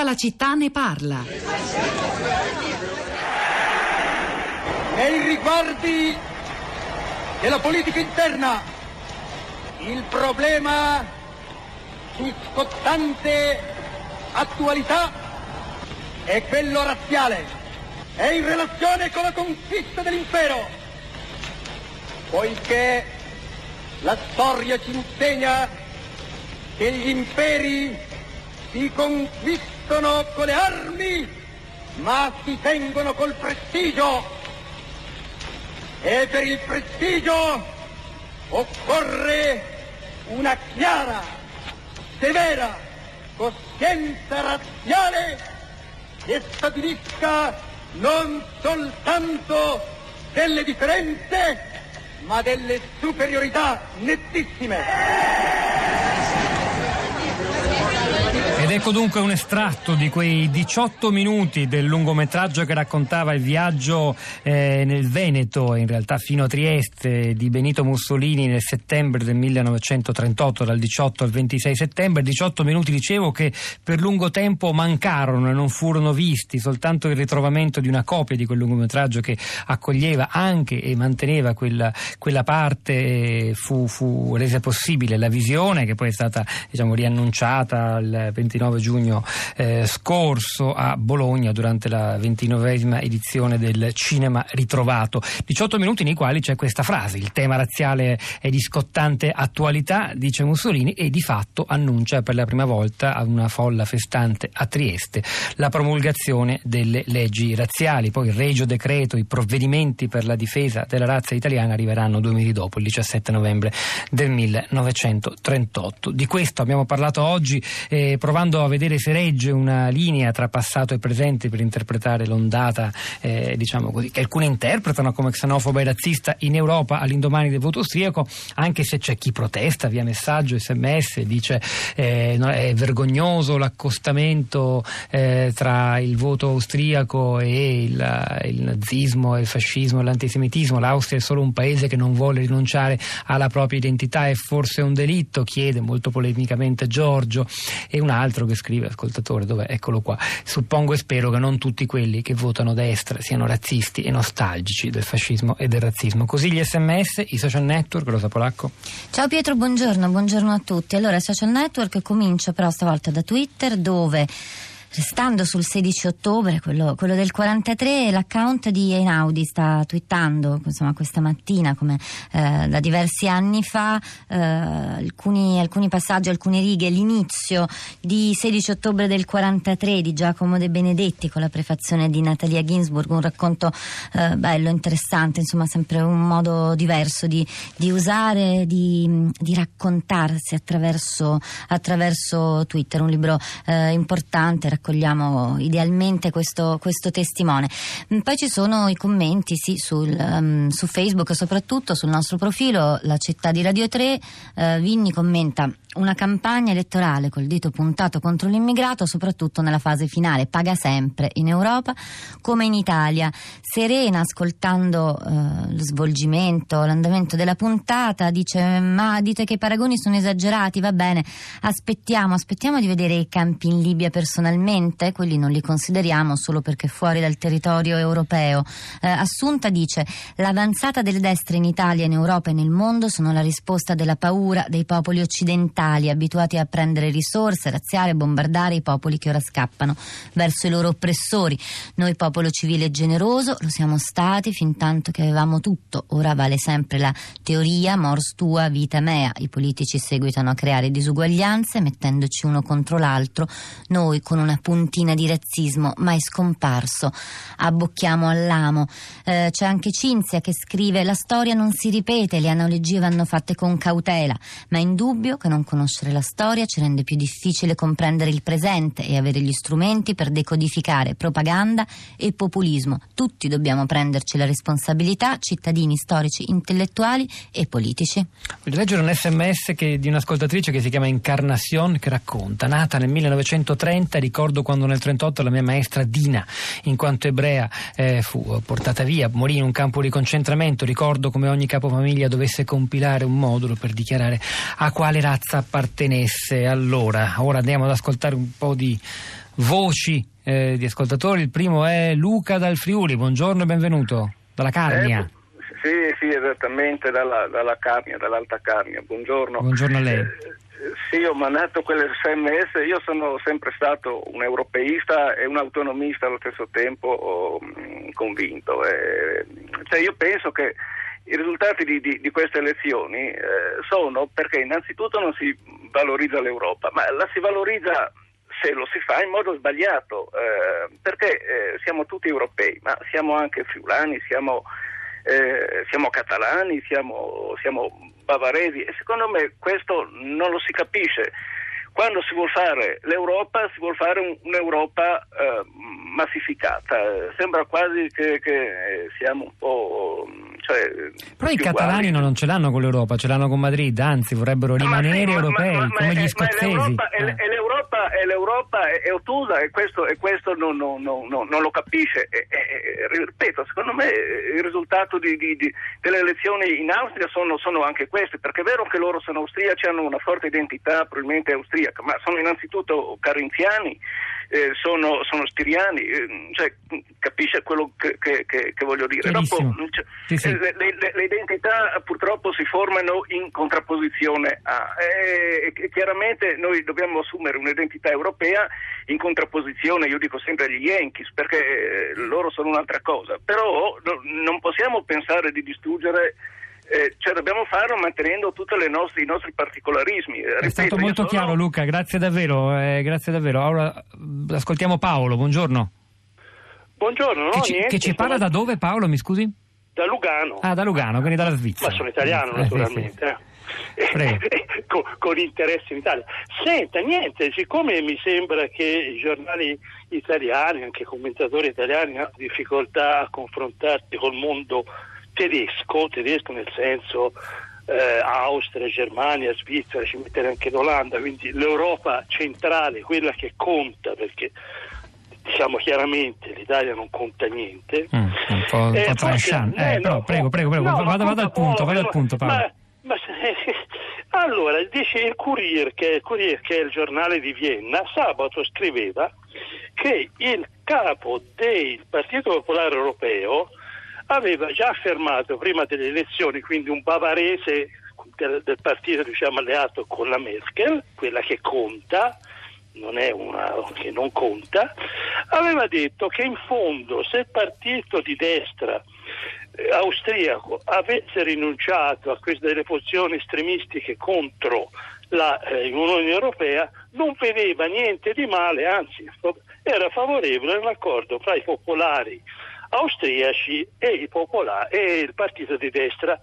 Tutta la città ne parla. Nei riguardi della politica interna, il problema di scottante attualità è quello razziale e in relazione con la conquista dell'impero, poiché la storia ci insegna che gli imperi si conquistano con le armi, ma si tengono col prestigio. E per il prestigio occorre una chiara, severa coscienza razziale che stabilisca non soltanto delle differenze, ma delle superiorità nettissime. Ed ecco dunque un estratto di quei 18 minuti del lungometraggio che raccontava il viaggio eh, nel Veneto, in realtà fino a Trieste, di Benito Mussolini nel settembre del 1938, dal 18 al 26 settembre. 18 minuti, dicevo, che per lungo tempo mancarono e non furono visti, soltanto il ritrovamento di una copia di quel lungometraggio che accoglieva anche e manteneva quella, quella parte eh, fu, fu resa possibile la visione, che poi è stata diciamo, riannunciata il 29 29 giugno eh, scorso a Bologna durante la 29esima edizione del Cinema Ritrovato. 18 minuti nei quali c'è questa frase, il tema razziale è di scottante attualità, dice Mussolini, e di fatto annuncia per la prima volta a una folla festante a Trieste la promulgazione delle leggi razziali. Poi il regio decreto, i provvedimenti per la difesa della razza italiana arriveranno due mesi dopo, il 17 novembre del 1938. Di questo abbiamo parlato oggi eh, provando provando a vedere se regge una linea tra passato e presente per interpretare l'ondata, eh, diciamo così, che alcuni interpretano come xenofoba e razzista in Europa all'indomani del voto austriaco, anche se c'è chi protesta via messaggio, sms, dice eh, è vergognoso l'accostamento eh, tra il voto austriaco e il, il nazismo, il fascismo e l'antisemitismo. L'Austria è solo un paese che non vuole rinunciare alla propria identità, è forse un delitto, chiede molto polemicamente Giorgio, e un altro altro che scrive, ascoltatore, dov'è? Eccolo qua. Suppongo e spero che non tutti quelli che votano destra siano razzisti e nostalgici del fascismo e del razzismo. Così gli sms, i social network, Rosa Polacco. Ciao Pietro, buongiorno, buongiorno a tutti. Allora, i social network comincio però stavolta da Twitter dove Restando sul 16 ottobre, quello, quello, del 43, l'account di Einaudi sta twittando insomma, questa mattina, come eh, da diversi anni fa, eh, alcuni, alcuni, passaggi, alcune righe, l'inizio di 16 ottobre del 43 di Giacomo De Benedetti con la prefazione di Natalia Ginsburg, un racconto eh, bello, interessante, insomma sempre un modo diverso di, di usare, di, di raccontarsi attraverso, attraverso, Twitter, un libro eh, importante raccogliamo idealmente questo, questo testimone. Mm, poi ci sono i commenti sì, sul, um, su Facebook, soprattutto sul nostro profilo, la città di Radio 3. Uh, Vinni commenta una campagna elettorale col dito puntato contro l'immigrato, soprattutto nella fase finale, paga sempre in Europa come in Italia. Serena, ascoltando uh, lo svolgimento, l'andamento della puntata, dice: Ma dite che i paragoni sono esagerati, va bene, aspettiamo, aspettiamo di vedere i campi in Libia personalmente, quelli non li consideriamo solo perché fuori dal territorio europeo. Uh, Assunta dice: L'avanzata delle destre in Italia, in Europa e nel mondo sono la risposta della paura dei popoli occidentali occidentali abituati a prendere risorse, razziare e bombardare i popoli che ora scappano verso i loro oppressori. Noi popolo civile e generoso lo siamo stati fin tanto che avevamo tutto. Ora vale sempre la teoria mors tua vita mea. I politici seguitano a creare disuguaglianze mettendoci uno contro l'altro. Noi con una puntina di razzismo mai scomparso abbocchiamo all'amo. Eh, c'è anche Cinzia che scrive la storia non si ripete, le analogie vanno fatte con cautela, ma è indubbio che non conoscere la storia ci rende più difficile comprendere il presente e avere gli strumenti per decodificare propaganda e populismo. Tutti dobbiamo prenderci la responsabilità, cittadini, storici, intellettuali e politici. Voglio leggere un sms che, di un'ascoltatrice che si chiama Incarnation che racconta, nata nel 1930, ricordo quando nel 1938 la mia maestra Dina, in quanto ebrea, eh, fu portata via, morì in un campo di concentramento, ricordo come ogni capofamiglia dovesse compilare un modulo per dichiarare a quale razza appartenesse allora. Ora andiamo ad ascoltare un po' di voci eh, di ascoltatori. Il primo è Luca dal Friuli. Buongiorno e benvenuto. Dalla Carnia. Eh, sì, sì, esattamente, dalla, dalla Carnia, dall'Alta Carnia. Buongiorno. Buongiorno a lei. Eh, sì, ho mandato quell'SMS, io sono sempre stato un europeista e un autonomista allo stesso tempo oh, convinto. Eh, cioè io penso che i risultati di, di, di queste elezioni eh, sono perché innanzitutto non si valorizza l'Europa, ma la si valorizza se lo si fa in modo sbagliato, eh, perché eh, siamo tutti europei, ma siamo anche friulani, siamo eh, siamo catalani, siamo, siamo bavaresi e secondo me questo non lo si capisce. Quando si vuole fare l'Europa, si vuole fare un, un'Europa eh, massificata. Sembra quasi che, che siamo un po'. Cioè, Però i catalani uguali. non ce l'hanno con l'Europa, ce l'hanno con Madrid, anzi vorrebbero rimanere sì, europei ma, ma, come gli scozzesi. Ma l'Europa, eh. è, è l'Europa, è, l'Europa è, è ottusa e questo, e questo non, non, non, non, lo capisce. E, e, ripeto, secondo me il risultato di, di, di, delle elezioni in Austria sono, sono, anche queste, perché è vero che loro sono austriaci, hanno una forte identità probabilmente austriaca, ma sono innanzitutto carinziani eh, sono, sono, stiriani, eh, cioè, capisce quello che, che, che, voglio dire. Dopo, cioè, sì, sì. Le, le, le, identità purtroppo si formano in contrapposizione a... E, e, chiaramente noi dobbiamo assumere un'identità europea in contrapposizione, io dico sempre agli Yankees, perché eh, loro sono un'altra cosa, però no, non possiamo pensare di distruggere eh, cioè dobbiamo farlo mantenendo tutti i nostri particolarismi. Eh, ripeto, È stato molto sono... chiaro Luca, grazie davvero, eh, grazie davvero. Ora ascoltiamo Paolo, buongiorno. Buongiorno, no, che, ci, niente, che ci parla sono... da dove Paolo, mi scusi? Da Lugano. Ah, da Lugano, quindi dalla Svizzera. Ma sono italiano naturalmente. Eh, sì. con, con interessi in Italia. Senta, niente, siccome mi sembra che i giornali italiani, anche i commentatori italiani hanno difficoltà a confrontarsi col mondo tedesco, tedesco nel senso eh, Austria, Germania, Svizzera, ci mettere anche l'Olanda, quindi l'Europa centrale, quella che conta, perché diciamo chiaramente l'Italia non conta niente. Mm, un po', un eh, po forse, eh, eh, no, prego, prego, prego, no, vada, vada al punto, vada al punto Paolo. Ma, ma, allora, dice il Courier che, il Courier, che è il giornale di Vienna, sabato scriveva che il capo del Partito Popolare Europeo aveva già affermato prima delle elezioni, quindi un bavarese del, del partito diciamo, alleato con la Merkel, quella che conta, non è una che non conta, aveva detto che in fondo se il partito di destra eh, austriaco avesse rinunciato a queste delle posizioni estremistiche contro l'Unione eh, Europea non vedeva niente di male, anzi era favorevole all'accordo fra i popolari austriaci e il, popolare, e il partito di destra.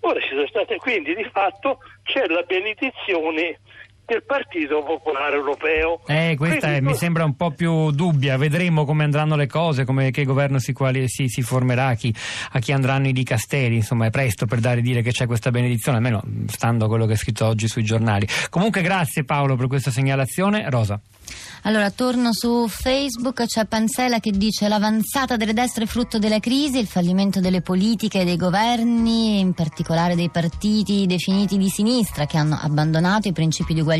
Ora ci sono state quindi di fatto c'è la benedizione del Partito Popolare Europeo. Eh, questa è, mi sembra un po' più dubbia, vedremo come andranno le cose, come, che governo si, quali, si, si formerà, a chi, a chi, andranno i dicasteri, insomma è presto per dare dire che c'è questa benedizione, almeno stando a quello che è scritto oggi sui giornali. Comunque grazie Paolo per questa segnalazione. Rosa. Allora, torno su Facebook, c'è Panzella che dice l'avanzata delle destre è frutto della crisi, il fallimento delle politiche e dei governi, in particolare dei partiti definiti di sinistra che hanno abbandonato i principi di uguaglianza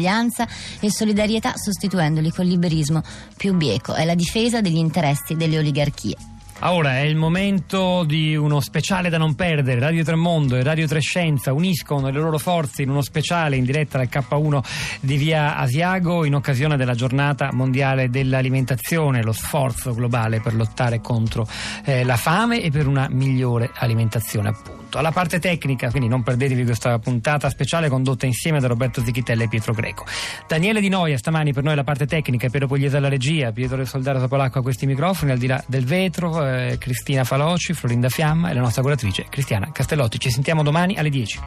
e solidarietà sostituendoli col liberismo più bieco. È la difesa degli interessi delle oligarchie. Ora è il momento di uno speciale da non perdere. Radio Tremondo e Radio Trescenza uniscono le loro forze in uno speciale in diretta dal K1 di via Asiago in occasione della giornata mondiale dell'alimentazione, lo sforzo globale per lottare contro eh, la fame e per una migliore alimentazione appunto. Alla parte tecnica, quindi non perdetevi questa puntata speciale condotta insieme da Roberto Zichitella e Pietro Greco. Daniele Di Noia stamani per noi la parte tecnica, Piero Pugliese alla regia, Pietro Soldaro Topolacco a questi microfoni, al di là del vetro, eh, Cristina Faloci, Florinda Fiamma e la nostra curatrice Cristiana Castellotti. Ci sentiamo domani alle 10.